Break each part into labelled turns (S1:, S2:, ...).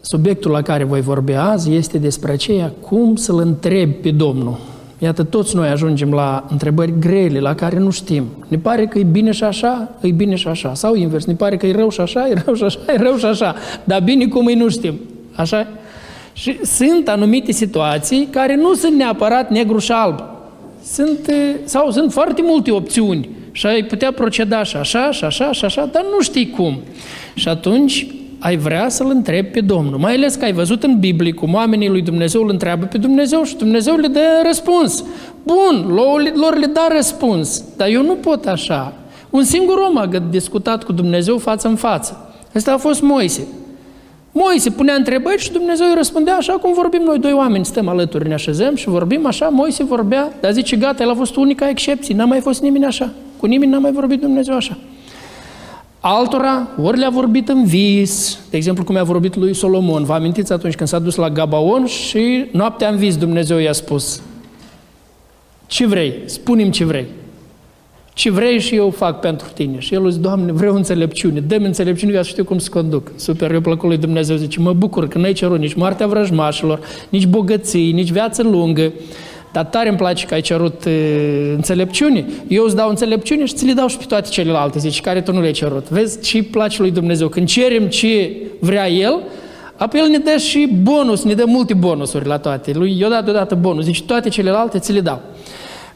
S1: Subiectul la care voi vorbi azi este despre aceea cum să-L întrebi pe Domnul. Iată, toți noi ajungem la întrebări grele, la care nu știm. Ne pare că e bine și așa, e bine și așa. Sau invers, ne pare că e rău și așa, e rău și așa, e rău și așa. Dar bine cum e nu știm. Așa? Și sunt anumite situații care nu sunt neapărat negru și alb. Sunt, sau sunt foarte multe opțiuni și ai putea proceda și așa, și așa, și așa, dar nu știi cum. Și atunci ai vrea să-L întrebi pe Domnul. Mai ales că ai văzut în Biblie cum oamenii lui Dumnezeu îl întreabă pe Dumnezeu și Dumnezeu le dă răspuns. Bun, lor le da răspuns, dar eu nu pot așa. Un singur om a discutat cu Dumnezeu față în față. Ăsta a fost Moise. Moise punea întrebări și Dumnezeu îi răspundea așa cum vorbim noi doi oameni. Stăm alături, ne așezăm și vorbim așa. Moise vorbea, dar zice, gata, el a fost unica excepție. N-a mai fost nimeni așa. Cu nimeni n-a mai vorbit Dumnezeu așa. Altora, ori le-a vorbit în vis, de exemplu cum a vorbit lui Solomon. Vă amintiți atunci când s-a dus la Gabaon și noaptea în vis Dumnezeu i-a spus Ce vrei? Spune-mi ce vrei. Ce vrei și eu fac pentru tine. Și el zice, Doamne, vreau înțelepciune, dă-mi înțelepciune ca să știu cum să conduc. Super, eu plăcut lui Dumnezeu, zice, mă bucur că n-ai cerut nici moartea vrăjmașilor, nici bogății, nici viață lungă, dar tare îmi place că ai cerut uh, înțelepciune. Eu îți dau înțelepciune și ți le dau și pe toate celelalte, zici, care tu nu le-ai cerut. Vezi ce place lui Dumnezeu. Când cerem ce vrea El, apoi El ne dă și bonus, ne dă multe bonusuri la toate. Lui eu dat deodată bonus, zici, toate celelalte ți le dau.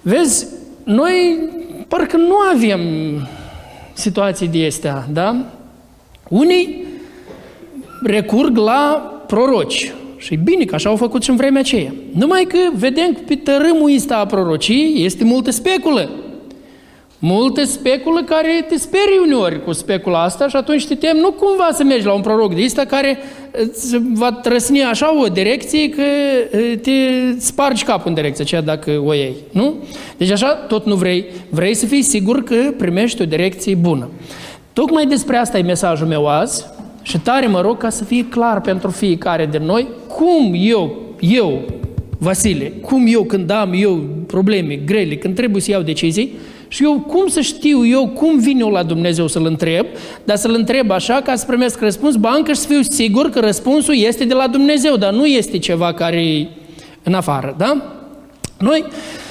S1: Vezi, noi parcă nu avem situații de astea, da? Unii recurg la proroci. Și bine că așa au făcut și în vremea aceea. Numai că vedem că pe tărâmul ăsta a prorocii este multă speculă. Multă speculă care te sperie uneori cu specula asta și atunci te temi nu cumva să mergi la un proroc de ăsta care îți va trăsni așa o direcție că te spargi capul în direcția aceea dacă o iei. Nu? Deci așa tot nu vrei. Vrei să fii sigur că primești o direcție bună. Tocmai despre asta e mesajul meu azi și tare mă rog ca să fie clar pentru fiecare de noi cum eu, eu, Vasile, cum eu când am eu probleme grele, când trebuie să iau decizii, și eu cum să știu eu cum vin eu la Dumnezeu să-L întreb, dar să-L întreb așa ca să primesc răspuns, bancă și să fiu sigur că răspunsul este de la Dumnezeu, dar nu este ceva care e în afară, da? Noi Ehm,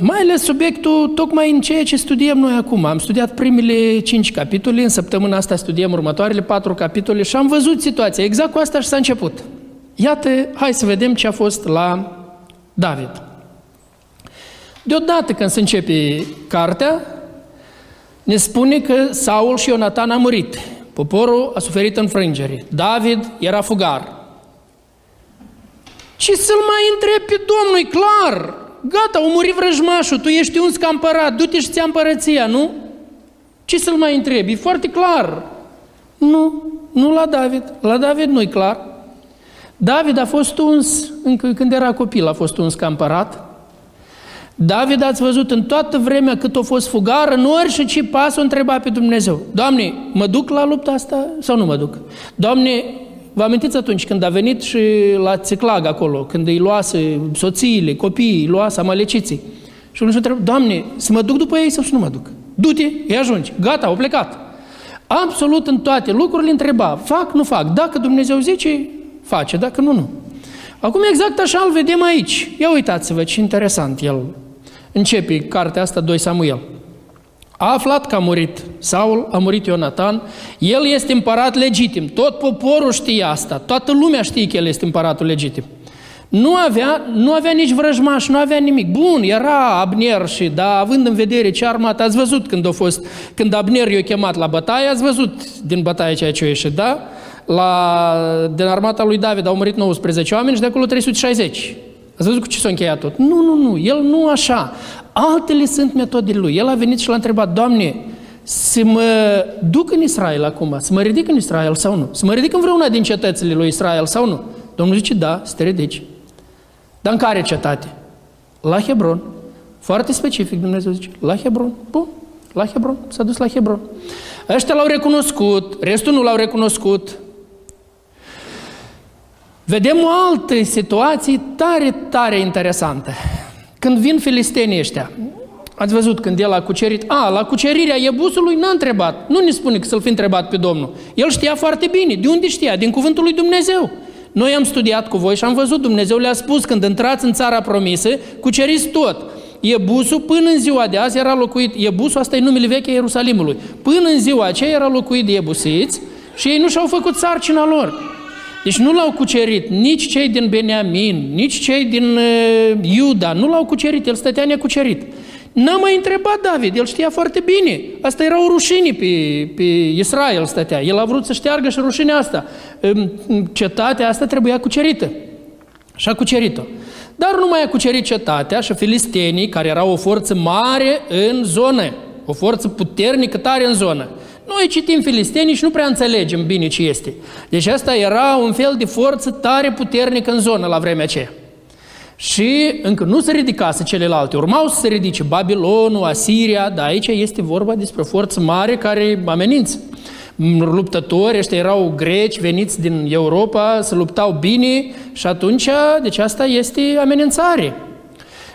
S1: mai ales subiectul tocmai în ceea ce studiem noi acum. Am studiat primele cinci capitole, în săptămâna asta studiem următoarele patru capitole și am văzut situația. Exact cu asta și s-a început. Iată, hai să vedem ce a fost la David. Deodată când se începe cartea, ne spune că Saul și Ionatan a murit. Poporul a suferit înfrângere. David era fugar. Ce să-l mai întreb pe Domnul, e clar, Gata, a murit vrăjmașul, tu ești un scampărat, du-te și ți împărăția, nu? Ce să-l mai întrebi? E foarte clar. Nu, nu la David. La David nu-i clar. David a fost uns, încă când era copil, a fost un scampărat. David, ați văzut, în toată vremea cât a fost fugară, în orice ce pas o întreba pe Dumnezeu. Doamne, mă duc la lupta asta sau nu mă duc? Doamne, Vă amintiți atunci când a venit și la Țiclag acolo, când îi luase soțiile, copiii, îi luase amaleciții. Și unul se întreba, Doamne, să mă duc după ei sau să nu mă duc? Du-te, îi ajungi. Gata, au plecat. Absolut în toate lucrurile întreba, fac, nu fac. Dacă Dumnezeu zice, face, dacă nu, nu. Acum exact așa îl vedem aici. Ia uitați-vă ce interesant el începe cartea asta 2 Samuel. A aflat că a murit Saul, a murit Ionatan, el este împărat legitim. Tot poporul știe asta, toată lumea știe că el este împăratul legitim. Nu avea, nu avea nici vrăjmaș, nu avea nimic. Bun, era Abner și, da, având în vedere ce armată, ați văzut când a fost, când Abner i-a chemat la bătaie, ați văzut din bătaie ceea ce a ieșit, da? La, din armata lui David au murit 19 oameni și de acolo 360. Ați văzut cu ce s-a încheiat tot? Nu, nu, nu, el nu așa. Altele sunt metodele lui. El a venit și l-a întrebat, Doamne, să mă duc în Israel acum, să mă ridic în Israel sau nu? Să mă ridic în vreuna din cetățile lui Israel sau nu? Domnul zice, da, să te ridici. Dar în care cetate? La Hebron. Foarte specific Dumnezeu zice, la Hebron. Bun, la Hebron. S-a dus la Hebron. Ăștia l-au recunoscut, restul nu l-au recunoscut. Vedem o altă situație tare, tare interesantă. Când vin filistenii ăștia, Ați văzut când el a cucerit? A, la cucerirea Iebusului n-a întrebat. Nu ne spune că să-l fi întrebat pe Domnul. El știa foarte bine. De unde știa? Din cuvântul lui Dumnezeu. Noi am studiat cu voi și am văzut, Dumnezeu le-a spus, când intrați în țara promisă, cuceriți tot. Iebusul până în ziua de azi era locuit, Iebusul, asta e numele veche a Ierusalimului, până în ziua aceea era locuit de Iebusiți și ei nu și-au făcut sarcina lor. Deci nu l-au cucerit nici cei din Beniamin, nici cei din uh, Iuda, nu l-au cucerit, el stătea necucerit. N-a mai întrebat David, el știa foarte bine. Asta era o rușine pe, pe Israel stătea. El a vrut să șteargă și rușinea asta. Cetatea asta trebuia cucerită. Și a cucerit-o. Dar nu mai a cucerit cetatea și filistenii, care erau o forță mare în zonă, o forță puternică tare în zonă. Noi citim filistenii și nu prea înțelegem bine ce este. Deci asta era un fel de forță tare puternică în zonă la vremea aceea. Și încă nu se ridicase celelalte, urmau să se ridice Babilonul, Asiria, dar aici este vorba despre o forță mare care amenință. Luptători, ăștia erau greci veniți din Europa, să luptau bine și atunci, deci asta este amenințare.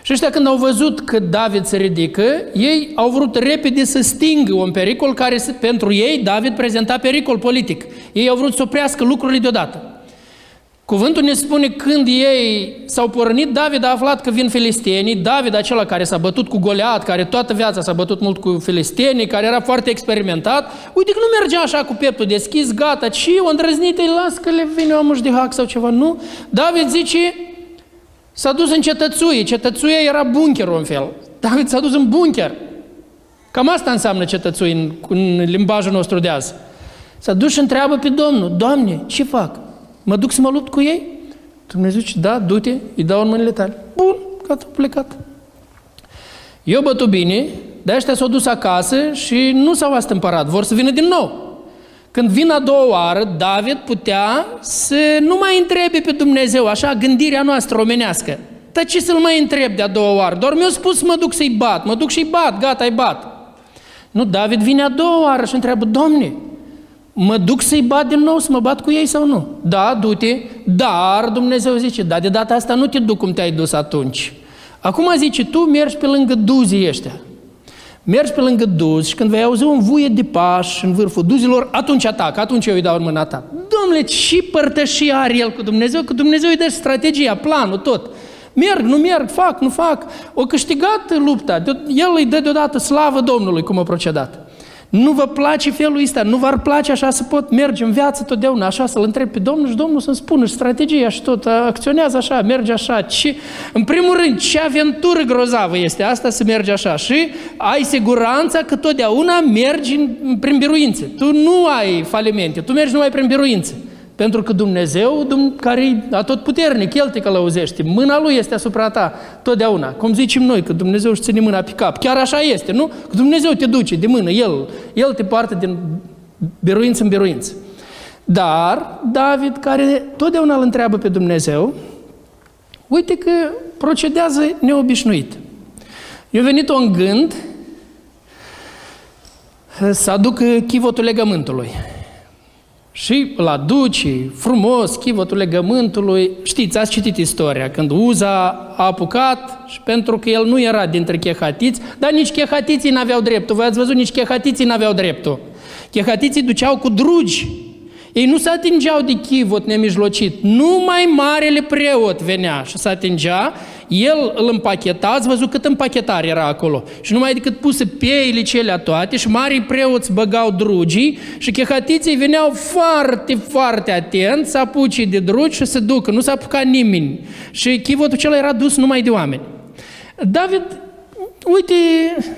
S1: Și ăștia când au văzut că David se ridică, ei au vrut repede să stingă un pericol care pentru ei David prezenta pericol politic. Ei au vrut să oprească lucrurile deodată. Cuvântul ne spune când ei s-au pornit, David a aflat că vin filistenii, David acela care s-a bătut cu Goliat, care toată viața s-a bătut mult cu filistenii, care era foarte experimentat, uite că nu mergea așa cu pieptul deschis, gata, ci o îndrăznită, îi las că le vine o de hac sau ceva, nu? David zice, s-a dus în cetățuie, cetățuia era bunkerul în fel. David s-a dus în bunker. Cam asta înseamnă cetățuie în, în limbajul nostru de azi. S-a dus și întreabă pe Domnul, Doamne, ce fac? Mă duc să mă lupt cu ei? Dumnezeu zice, da, du-te, îi dau în mâinile tale. Bun, gata, plecat. Eu bătu bine, de ăștia s-au dus acasă și nu s-au astâmpărat, vor să vină din nou. Când vin a doua oară, David putea să nu mai întrebe pe Dumnezeu, așa, gândirea noastră omenească. Dar ce să-l mai întreb de a doua oară? Doar mi-a spus mă duc să-i bat, mă duc și-i bat, gata, i bat. Nu, David vine a doua oară și întreabă, Domne, mă duc să-i bat din nou, să mă bat cu ei sau nu? Da, du-te, dar Dumnezeu zice, da, de data asta nu te duc cum te-ai dus atunci. Acum zice, tu mergi pe lângă duzii ăștia. Mergi pe lângă duzi și când vei auzi un vuie de pași în vârful duzilor, atunci atac, atunci eu îi dau în mâna ta. Domnule, și părtășia are el cu Dumnezeu, că Dumnezeu îi dă strategia, planul, tot. Merg, nu merg, fac, nu fac. O câștigat lupta. El îi dă deodată slavă Domnului cum a procedat. Nu vă place felul ăsta, nu v-ar place așa să pot merge în viață totdeauna, așa să-L întreb pe Domnul și Domnul să-mi spună și strategia și tot, acționează așa, merge așa. Ce, în primul rând, ce aventură grozavă este asta să mergi așa și ai siguranța că totdeauna mergi prin biruințe. Tu nu ai falimente, tu mergi numai prin biruințe. Pentru că Dumnezeu, care e atotputernic, El te călăuzește, mâna Lui este asupra ta totdeauna. Cum zicem noi, că Dumnezeu își ține mâna pe cap. Chiar așa este, nu? Că Dumnezeu te duce de mână, El, El te poartă din biruință în biruință. Dar David, care totdeauna îl întreabă pe Dumnezeu, uite că procedează neobișnuit. I-a venit un gând să aducă chivotul legământului. Și la duci, frumos, chivotul legământului. Știți, ați citit istoria, când Uza a apucat și pentru că el nu era dintre chehatiți, dar nici chehatiții n-aveau dreptul. Voi ați văzut, nici chehatiții n-aveau dreptul. Chehatiții duceau cu drugi. Ei nu se atingeau de chivot nemijlocit. Numai marele preot venea și se atingea el îl împacheta, ați văzut cât împachetare era acolo. Și numai decât puse peile cele toate și marii preoți băgau drugii și chehatiții veneau foarte, foarte atenți să apuce de drugi și să ducă. Nu s-a apucat nimeni. Și chivotul acela era dus numai de oameni. David uite,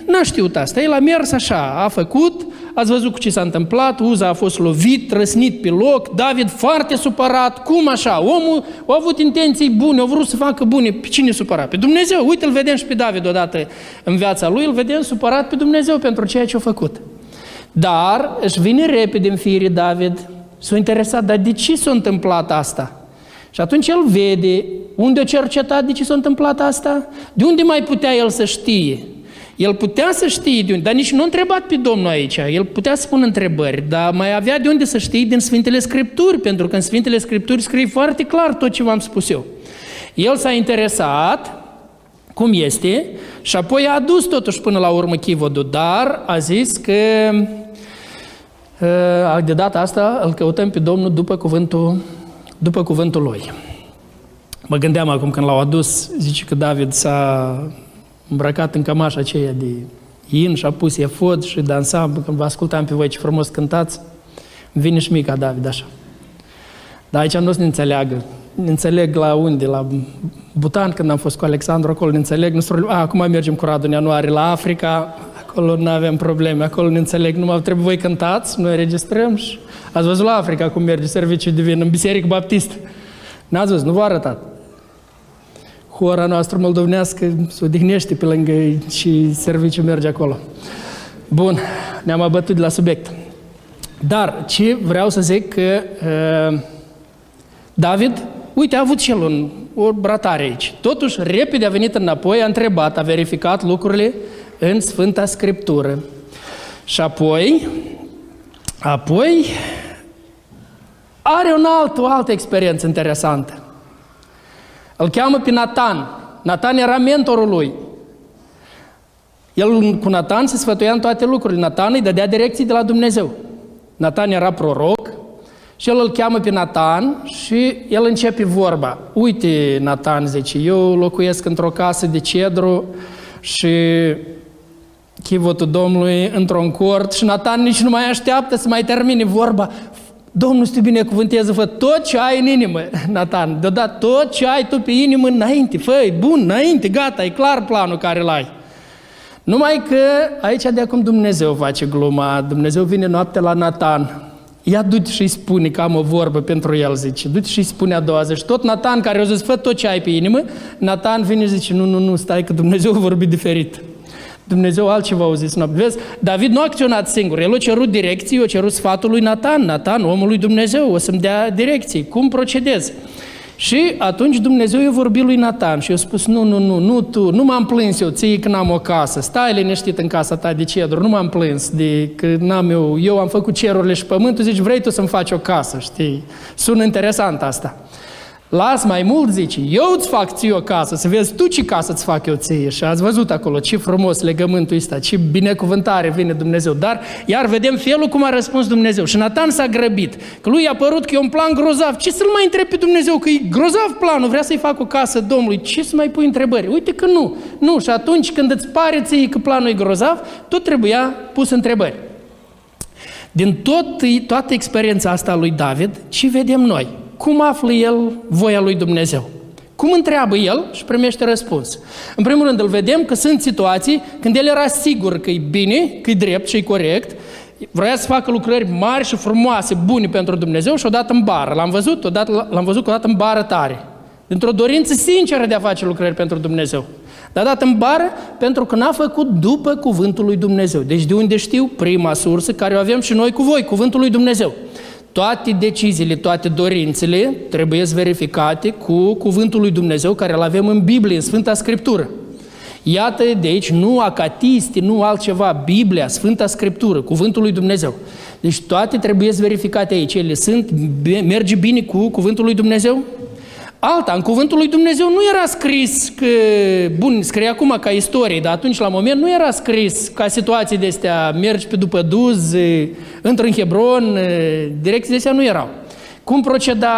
S1: n-a știut asta. El a mers așa, a făcut, ați văzut cu ce s-a întâmplat, Uza a fost lovit, răsnit pe loc, David foarte supărat, cum așa? Omul a avut intenții bune, a vrut să facă bune, pe cine supăra? Pe Dumnezeu. Uite, îl vedem și pe David odată în viața lui, îl vedem supărat pe Dumnezeu pentru ceea ce a făcut. Dar își vine repede în fire David, s-a interesat, dar de ce s-a întâmplat asta? Și atunci el vede unde a cercetat de ce s-a întâmplat asta, de unde mai putea el să știe. El putea să știe de unde, dar nici nu a întrebat pe Domnul aici. El putea să pună întrebări, dar mai avea de unde să știe din Sfintele Scripturi, pentru că în Sfintele Scripturi scrie foarte clar tot ce v-am spus eu. El s-a interesat cum este și apoi a adus totuși până la urmă chivodul, dar a zis că de data asta îl căutăm pe Domnul după cuvântul, după cuvântul lui. Mă gândeam acum când l-au adus, zice că David s-a îmbrăcat în cămașa aceea de in și a pus efod și dansa, când vă ascultam pe voi ce frumos cântați, vine și mica David așa. Dar aici nu se ne înțeleagă. Ne înțeleg la unde? La Butan, când am fost cu Alexandru, acolo ne înțeleg. Nu a, acum mergem cu Radu în ianuarie la Africa, acolo nu avem probleme, acolo ne înțeleg. Numai trebuie voi cântați, noi registrăm și... Ați văzut la Africa cum merge serviciul divin în Biserică Baptistă. N-ați văzut, nu v-a arătat. Hora noastră moldovnească se odihnește pe lângă și serviciul merge acolo. Bun, ne-am abătut de la subiect. Dar ce vreau să zic că uh, David, uite, a avut și el un, o bratare aici. Totuși, repede a venit înapoi, a întrebat, a verificat lucrurile în Sfânta Scriptură. Și apoi, apoi are un alt, o altă experiență interesantă. Îl cheamă pe Natan. Natan era mentorul lui. El cu Natan se sfătuia în toate lucrurile. Natan îi dădea direcții de la Dumnezeu. Natan era proroc și el îl cheamă pe Natan și el începe vorba. Uite, Natan zice, eu locuiesc într-o casă de cedru și chivotul Domnului într-un cort și Natan nici nu mai așteaptă să mai termine vorba. Domnul să te binecuvânteze, fă tot ce ai în inimă, Natan, deodată tot ce ai tu pe inimă înainte, fă bun, înainte, gata, e clar planul care îl ai. Numai că aici de acum Dumnezeu face gluma, Dumnezeu vine noapte la Natan, Ia du-te și spune că am o vorbă pentru el, zice. Du-te și spune a doua zi. Și tot Natan, care o zis, fă tot ce ai pe inimă, Natan vine și zice, nu, nu, nu, stai că Dumnezeu a vorbit diferit. Dumnezeu altceva au zis noapte. Vezi, David nu a acționat singur. El a cerut direcții, a cerut sfatul lui Natan. Natan, omul lui Dumnezeu, o să-mi dea direcții. Cum procedez? Și atunci Dumnezeu i-a vorbit lui Natan și i-a spus, nu, nu, nu, nu tu, nu m-am plâns eu ție că n-am o casă, stai liniștit în casa ta de cedru, nu m-am plâns de că n-am eu, eu am făcut cerurile și pământul, zici, vrei tu să-mi faci o casă, știi? Sună interesant asta. Las mai mult, zice, eu îți fac ție o casă, să vezi tu ce casă îți fac eu ție. Și ați văzut acolo ce frumos legământul ăsta, ce binecuvântare vine Dumnezeu. Dar iar vedem felul cum a răspuns Dumnezeu. Și Nathan s-a grăbit, că lui a părut că e un plan grozav. Ce să-l mai întreb pe Dumnezeu, că e grozav planul, vrea să-i fac o casă Domnului. Ce să mai pui întrebări? Uite că nu. Nu, și atunci când îți pare ție că planul e grozav, tot trebuia pus întrebări. Din tot, toată experiența asta lui David, ce vedem noi? Cum află el voia lui Dumnezeu? Cum întreabă el și primește răspuns? În primul rând îl vedem că sunt situații când el era sigur că e bine, că e drept și e corect, vrea să facă lucrări mari și frumoase, bune pentru Dumnezeu și odată în bară. L-am văzut, odată, l-am văzut odată în bară tare. Dintr-o dorință sinceră de a face lucrări pentru Dumnezeu. Dar dat în bară pentru că n-a făcut după cuvântul lui Dumnezeu. Deci de unde știu? Prima sursă care o avem și noi cu voi, cuvântul lui Dumnezeu toate deciziile, toate dorințele trebuie verificate cu cuvântul lui Dumnezeu care îl avem în Biblie, în Sfânta Scriptură. Iată de aici, nu acatisti, nu altceva, Biblia, Sfânta Scriptură, cuvântul lui Dumnezeu. Deci toate trebuie verificate aici. Ele sunt, merge bine cu cuvântul lui Dumnezeu? Alta. În cuvântul lui Dumnezeu nu era scris că, bun, scrie acum ca istorie, dar atunci la moment nu era scris ca situații de astea, mergi pe după duz, într în Hebron, direcții de astea nu erau. Cum proceda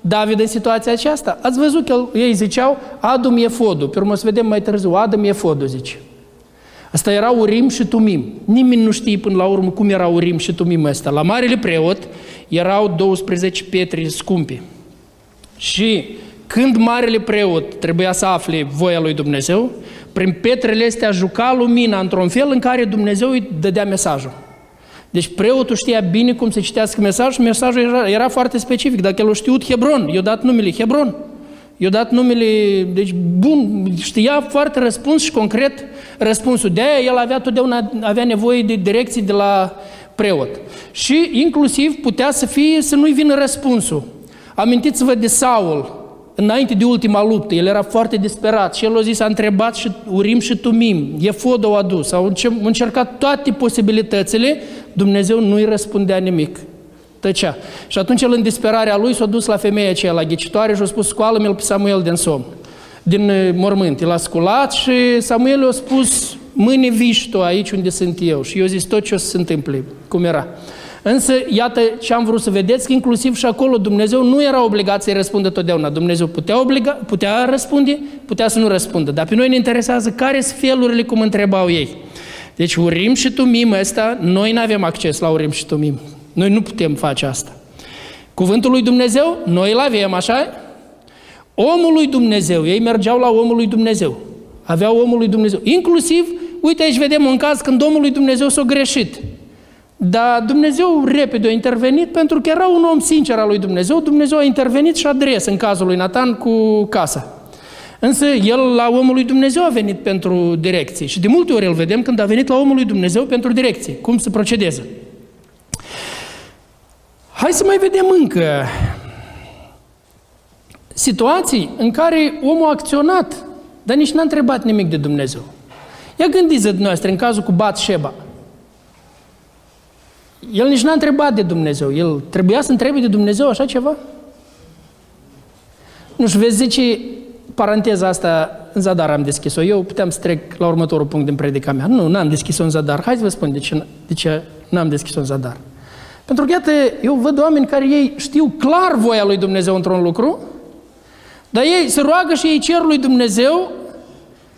S1: David în situația aceasta? Ați văzut că ei ziceau, adu-mi efodul. Pe urmă să vedem mai târziu, adu-mi efodul, zice. Asta era Urim și Tumim. Nimeni nu știe până la urmă cum era Urim și Tumim ăsta. La Marele Preot erau 12 pietre scumpi. Și când marele preot trebuia să afle voia lui Dumnezeu, prin petrele astea juca lumina într-un fel în care Dumnezeu îi dădea mesajul. Deci preotul știa bine cum să citească mesajul și mesajul era, era foarte specific. Dacă el a știut Hebron, i-a dat numele Hebron. I-a dat numele, deci bun, știa foarte răspuns și concret răspunsul. De aia el avea totdeauna avea nevoie de direcții de la preot. Și inclusiv putea să fie, să nu-i vină răspunsul. Amintiți-vă de Saul, înainte de ultima luptă, el era foarte disperat și el a zis, a întrebat și Urim și Tumim, Efod au adus, au încercat toate posibilitățile, Dumnezeu nu-i răspundea nimic. Tăcea. Și atunci el în disperarea lui s-a dus la femeia aceea, la ghicitoare și a spus, scoală-mi-l pe Samuel din somn. din uh, mormânt. El a sculat și Samuel a spus, mâine viși tu aici unde sunt eu. Și eu zis tot ce o să se întâmple, cum era. Însă, iată ce am vrut să vedeți, că inclusiv și acolo Dumnezeu nu era obligat să-i răspundă totdeauna. Dumnezeu putea, obliga, putea răspunde, putea să nu răspundă. Dar pe noi ne interesează care sunt felurile cum întrebau ei. Deci Urim și Tumim ăsta, noi nu avem acces la Urim și Tumim. Noi nu putem face asta. Cuvântul lui Dumnezeu, noi îl avem, așa? Omul lui Dumnezeu, ei mergeau la omul lui Dumnezeu. Aveau omul lui Dumnezeu. Inclusiv, uite aici vedem un caz când omul lui Dumnezeu s-a greșit. Dar Dumnezeu repede a intervenit pentru că era un om sincer al lui Dumnezeu. Dumnezeu a intervenit și adres în cazul lui Nathan cu casa. Însă el la omul lui Dumnezeu a venit pentru direcție. Și de multe ori îl vedem când a venit la omul lui Dumnezeu pentru direcție. Cum să procedeze. Hai să mai vedem încă situații în care omul a acționat, dar nici n-a întrebat nimic de Dumnezeu. Ia gândiți-vă dumneavoastră în cazul cu Bat Sheba. El nici n-a întrebat de Dumnezeu. El trebuia să întrebe de Dumnezeu așa ceva? Nu știu, vezi zice, paranteza asta în zadar am deschis-o. Eu puteam să trec la următorul punct din predica mea. Nu, n-am deschis-o în zadar. Hai să vă spun de ce, de ce n-am deschis-o în zadar. Pentru că, iată, eu văd oameni care ei știu clar voia lui Dumnezeu într-un lucru, dar ei se roagă și ei cer lui Dumnezeu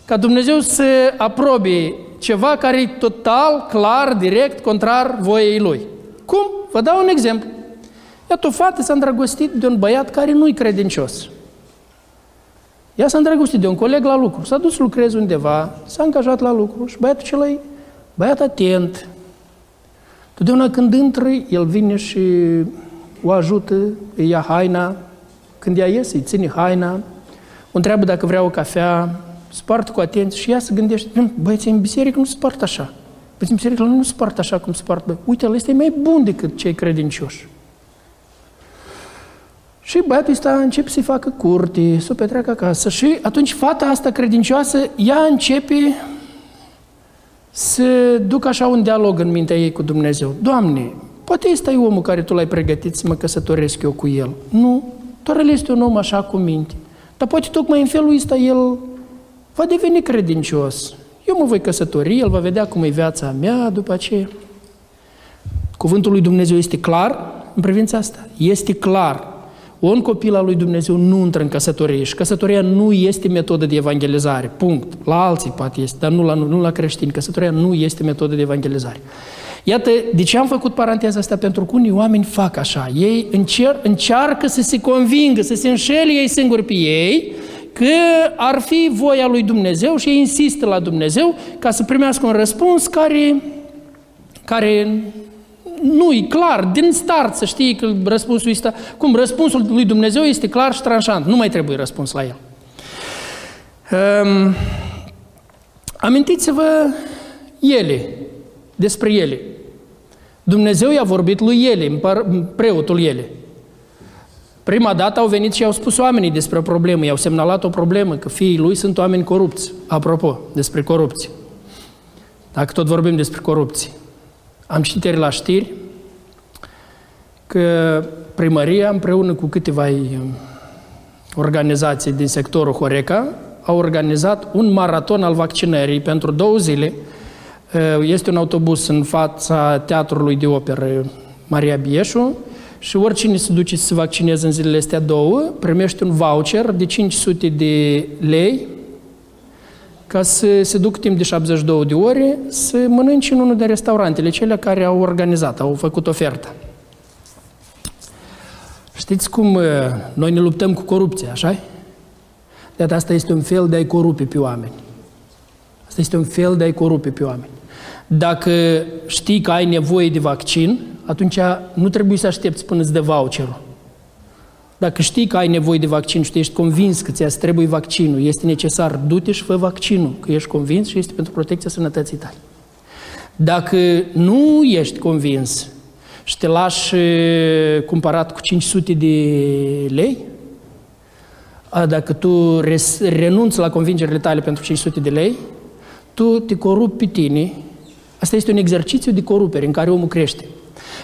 S1: ca Dumnezeu să aprobe ceva care e total, clar, direct, contrar voiei lui. Cum? Vă dau un exemplu. Iată, o fată s-a îndrăgostit de un băiat care nu-i credincios. Ea s-a îndrăgostit de un coleg la lucru, s-a dus să lucreze undeva, s-a angajat la lucru și băiatul acela e băiat atent. Totdeauna când intră, el vine și o ajută, îi ia haina, când ea iese, îi ține haina, o întreabă dacă vrea o cafea, spart cu atenție și ea se gândește, băieții în biserică nu spart așa. Băieții în biserică nu spart așa cum spart. Bă. Uite, ăla este mai bun decât cei credincioși. Și băiatul ăsta începe să-i facă curte, să o petreacă acasă. Și atunci fata asta credincioasă, ea începe să ducă așa un dialog în mintea ei cu Dumnezeu. Doamne, poate ăsta e omul care Tu l-ai pregătit să mă căsătoresc eu cu el. Nu, doar el este un om așa cu minte. Dar poate tocmai în felul ăsta el va deveni credincios. Eu mă voi căsători, el va vedea cum e viața mea după aceea. Cuvântul lui Dumnezeu este clar în privința asta. Este clar. Un copil al lui Dumnezeu nu intră în căsătorie și căsătoria nu este metodă de evangelizare. Punct. La alții poate este, dar nu la, nu la creștini. Căsătoria nu este metodă de evangelizare. Iată, de ce am făcut paranteza asta? Pentru că unii oameni fac așa. Ei încer- încearcă să se convingă, să se înșele ei singuri pe ei, că ar fi voia lui Dumnezeu și ei insistă la Dumnezeu ca să primească un răspuns care, care nu e clar, din start să știi că răspunsul este, cum răspunsul lui Dumnezeu este clar și tranșant, nu mai trebuie răspuns la el. Um, amintiți-vă ele, despre ele. Dumnezeu i-a vorbit lui ele, preotul ele. Prima dată au venit și au spus oamenii despre o problemă, i-au semnalat o problemă, că fiii lui sunt oameni corupți. Apropo, despre corupție. Dacă tot vorbim despre corupție. Am citit la știri că primăria împreună cu câteva organizații din sectorul Horeca au organizat un maraton al vaccinării pentru două zile. Este un autobuz în fața teatrului de operă Maria Bieșu, și oricine se duce să se vaccineze în zilele astea două, primește un voucher de 500 de lei ca să se ducă timp de 72 de ore să mănânce în unul de restaurantele cele care au organizat, au făcut oferta. Știți cum uh, noi ne luptăm cu corupția, așa De asta este un fel de a-i corupe pe oameni. Asta este un fel de a-i corupe pe oameni. Dacă știi că ai nevoie de vaccin, atunci nu trebuie să aștepți până îți dă voucherul. Dacă știi că ai nevoie de vaccin și tu ești convins că ți-a trebuie vaccinul, este necesar, du-te și fă vaccinul, că ești convins și este pentru protecția sănătății tale. Dacă nu ești convins și te lași cumpărat cu 500 de lei, dacă tu renunți la convingerile tale pentru 500 de lei, tu te corupi pe tine. Asta este un exercițiu de corupere în care omul crește.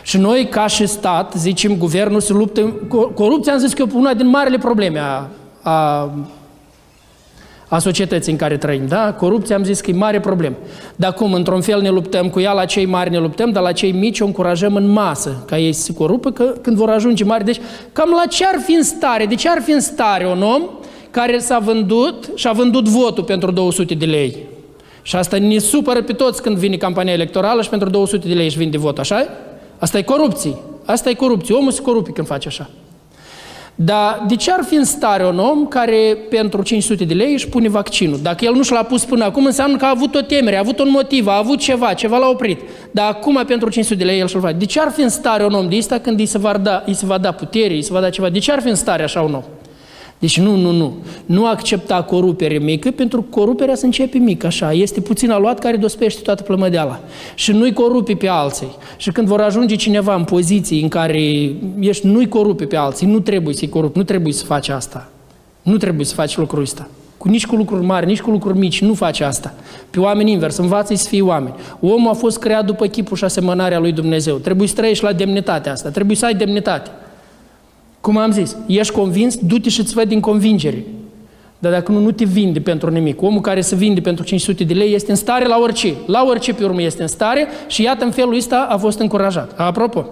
S1: Și noi, ca și stat, zicem, guvernul se luptă... Corupția, am zis că e una din marile probleme a, a a societății în care trăim. Da? Corupția am zis că e mare problemă. Dar cum, într-un fel ne luptăm cu ea, la cei mari ne luptăm, dar la cei mici o încurajăm în masă, ca ei să se corupă că, când vor ajunge mari. Deci, cam la ce ar fi în stare? De ce ar fi în stare un om care s-a vândut și a vândut votul pentru 200 de lei? Și asta ne supără pe toți când vine campania electorală și pentru 200 de lei își vinde vot, așa Asta e corupție. Asta e corupție. Omul se corupe când face așa. Dar de ce ar fi în stare un om care pentru 500 de lei își pune vaccinul? Dacă el nu și l-a pus până acum, înseamnă că a avut o temere, a avut un motiv, a avut ceva, ceva l-a oprit. Dar acum pentru 500 de lei el și-l face. De ce ar fi în stare un om de ăsta când îi se, va da, îi se va da putere, îi se va da ceva? De ce ar fi în stare așa un om? Deci nu, nu, nu. Nu accepta corupere mică, pentru că coruperea se începe mică, așa. Este puțin aluat care dospește toată plămădeala. Și nu-i corupi pe alții. Și când vor ajunge cineva în poziții în care ești, nu-i corupi pe alții, nu trebuie să-i corupi, nu trebuie să faci asta. Nu trebuie să faci lucrul ăsta. Cu nici cu lucruri mari, nici cu lucruri mici, nu face asta. Pe oameni invers, învață să fii oameni. Omul a fost creat după chipul și asemănarea lui Dumnezeu. Trebuie să trăiești la demnitatea asta, trebuie să ai demnitate. Cum am zis, ești convins, du-te și îți văd din convingere. Dar dacă nu, nu te vinde pentru nimic. Omul care se vinde pentru 500 de lei este în stare la orice. La orice pe urmă este în stare și iată în felul ăsta a fost încurajat. Apropo,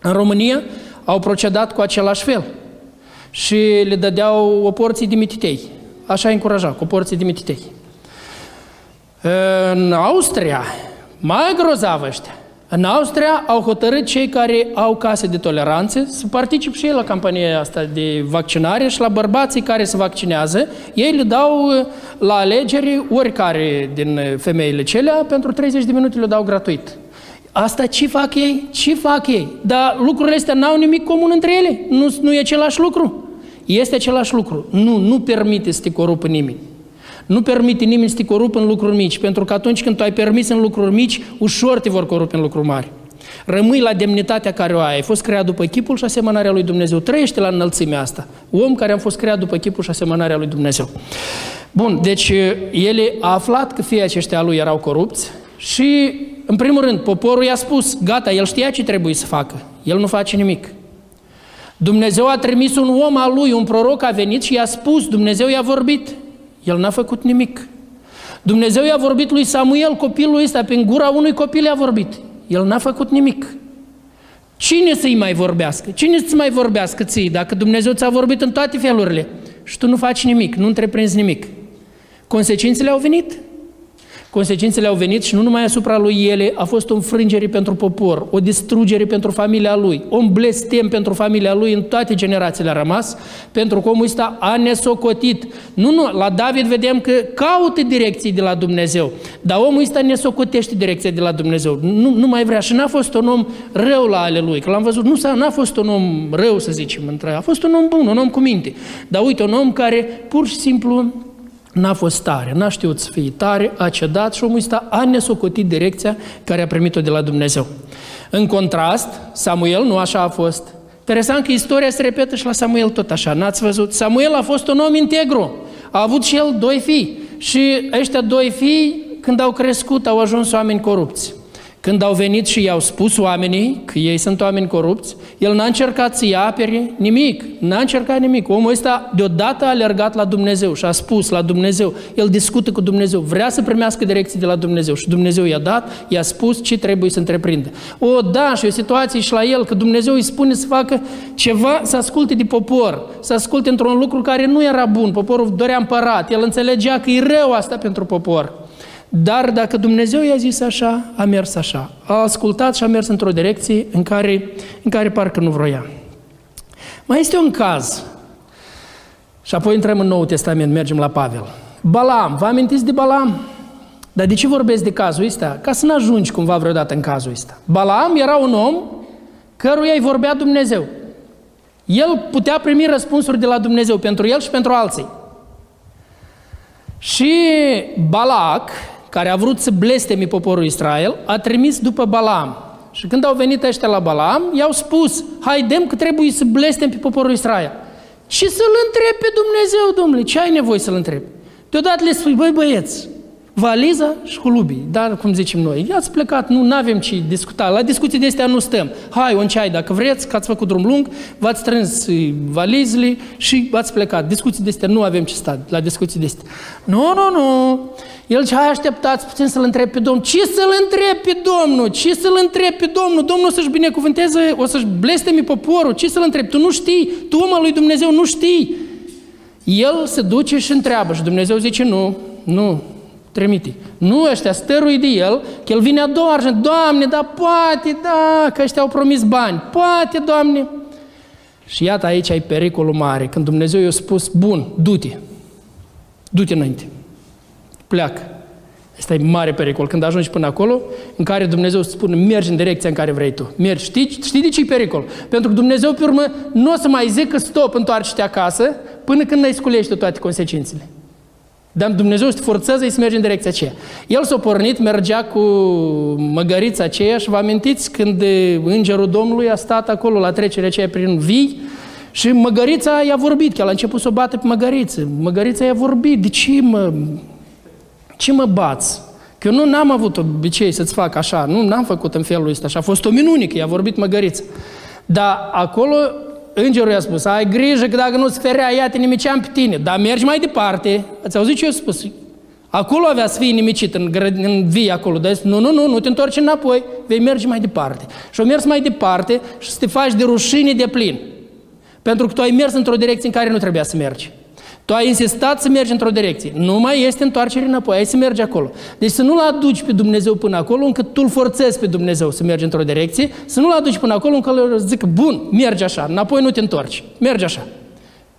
S1: în România au procedat cu același fel și le dădeau o porție de mititei. Așa încuraja, cu o porție de mititei. În Austria, mai grozavă ăștia. În Austria au hotărât cei care au case de toleranță să particip și ei la campania asta de vaccinare și la bărbații care se vaccinează, ei le dau uh, la alegeri oricare din femeile celea, pentru 30 de minute le dau gratuit. Asta ce fac ei? Ce fac ei? Dar lucrurile astea n-au nimic comun între ele. Nu, nu e același lucru. Este același lucru. Nu, nu permite să te corupă nimeni. Nu permite nimeni să te corupă în lucruri mici, pentru că atunci când tu ai permis în lucruri mici, ușor te vor corupe în lucruri mari. Rămâi la demnitatea care o ai. Ai fost creat după chipul și asemănarea lui Dumnezeu. Trăiește la înălțimea asta. Om care a fost creat după chipul și asemănarea lui Dumnezeu. Bun, deci el a aflat că fii aceștia lui erau corupți și, în primul rând, poporul i-a spus, gata, el știa ce trebuie să facă. El nu face nimic. Dumnezeu a trimis un om al lui, un proroc a venit și i-a spus, Dumnezeu i-a vorbit. El n-a făcut nimic. Dumnezeu i-a vorbit lui Samuel, copilul ăsta, prin gura unui copil i-a vorbit. El n-a făcut nimic. Cine să-i mai vorbească? Cine să-ți mai vorbească ție dacă Dumnezeu ți-a vorbit în toate felurile și tu nu faci nimic, nu întreprinzi nimic? Consecințele au venit. Consecințele au venit și nu numai asupra lui ele, a fost o înfrângere pentru popor, o distrugere pentru familia lui, un blestem pentru familia lui în toate generațiile a rămas, pentru că omul ăsta a nesocotit. Nu, nu, la David vedem că caută direcții de la Dumnezeu, dar omul ăsta nesocotește direcția de la Dumnezeu. Nu, nu mai vrea și n-a fost un om rău la ale lui, că l-am văzut, nu n-a fost un om rău, să zicem, a fost un om bun, un om cu minte. Dar uite, un om care pur și simplu n-a fost tare, n-a știut să fie tare, a cedat și omul ăsta a nesocotit direcția care a primit-o de la Dumnezeu. În contrast, Samuel nu așa a fost. Interesant că istoria se repetă și la Samuel tot așa, n-ați văzut? Samuel a fost un om integru, a avut și el doi fii și ăștia doi fii, când au crescut, au ajuns oameni corupți. Când au venit și i-au spus oamenii că ei sunt oameni corupți, el n-a încercat să-i apere nimic, n-a încercat nimic. Omul ăsta deodată a alergat la Dumnezeu și a spus la Dumnezeu, el discută cu Dumnezeu, vrea să primească direcții de la Dumnezeu și Dumnezeu i-a dat, i-a spus ce trebuie să întreprinde. O, da, și o situație și la el, că Dumnezeu îi spune să facă ceva, să asculte de popor, să asculte într-un lucru care nu era bun, poporul dorea împărat, el înțelegea că e rău asta pentru popor. Dar dacă Dumnezeu i-a zis așa, a mers așa. A ascultat și a mers într-o direcție în care, în care parcă nu vroia. Mai este un caz. Și apoi intrăm în Noul Testament, mergem la Pavel. Balam, vă amintiți de Balam? Dar de ce vorbesc de cazul ăsta? Ca să nu ajungi cumva vreodată în cazul ăsta. Balam era un om căruia îi vorbea Dumnezeu. El putea primi răspunsuri de la Dumnezeu pentru el și pentru alții. Și Balac care a vrut să blesteme poporul Israel, a trimis după Balaam. Și când au venit ăștia la Balaam, i-au spus, haidem că trebuie să blestem pe poporul Israel. Și să-L întrebi pe Dumnezeu, domnule, ce ai nevoie să-L întrebi? Deodată le spui, băi băieți, Valiza și hulubii, dar cum zicem noi, i-ați plecat, nu avem ce discuta, la discuții de astea nu stăm. Hai, un ceai dacă vreți, că ați făcut drum lung, v-ați strâns valizele și v-ați plecat. Discuții de astea nu avem ce sta la discuții de astea. Nu, nu, nu. El ce hai așteptați puțin să-L întreb pe Domnul. Ce să-L întreb pe Domnul? Ce să-L întreb pe Domnul? Domnul o să-și binecuvânteze, o să-și blesteme poporul. Ce să-L întreb? Tu nu știi. Tu, omul lui Dumnezeu, nu știi. El se duce și întreabă și Dumnezeu zice nu, nu, trimite. Nu ăștia stărui de el, că el vine a doua argă, Doamne, da poate, da, că ăștia au promis bani, poate, Doamne. Și iată aici ai pericolul mare, când Dumnezeu i-a spus, bun, du-te, du-te înainte, pleacă. Asta e mare pericol. Când ajungi până acolo, în care Dumnezeu îți spune, mergi în direcția în care vrei tu. Mergi. Știi, știi de ce e pericol? Pentru că Dumnezeu, pe urmă, nu o să mai zică stop, întoarce-te acasă, până când n-ai sculește toate consecințele. Dar Dumnezeu te forțează să mergi în direcția aceea. El s-a pornit, mergea cu măgărița aceea și vă amintiți când îngerul Domnului a stat acolo la trecerea aceea prin vii și măgărița i-a vorbit, că el a început să o bată pe măgăriță. Măgărița i-a vorbit, de ce mă, ce mă bați? Că eu nu n-am avut obicei să-ți fac așa, nu n-am făcut în felul ăsta și a fost o minune că i-a vorbit măgărița. Dar acolo îngerul i-a spus, ai grijă că dacă nu-ți ferea, ea te nimiceam pe tine, dar mergi mai departe. Ați auzit ce eu spus? Acolo avea să fii nimicit, în, în vii acolo, dar nu, nu, nu, nu te întorci înapoi, vei merge mai departe. Și o mers mai departe și să te faci de rușine de plin. Pentru că tu ai mers într-o direcție în care nu trebuia să mergi. Tu ai insistat să mergi într-o direcție. Nu mai este întoarcere înapoi, ai să mergi acolo. Deci să nu-L aduci pe Dumnezeu până acolo încât tu îl forțezi pe Dumnezeu să mergi într-o direcție, să nu-L aduci până acolo încât îl zic, bun, mergi așa, înapoi nu te întorci, mergi așa.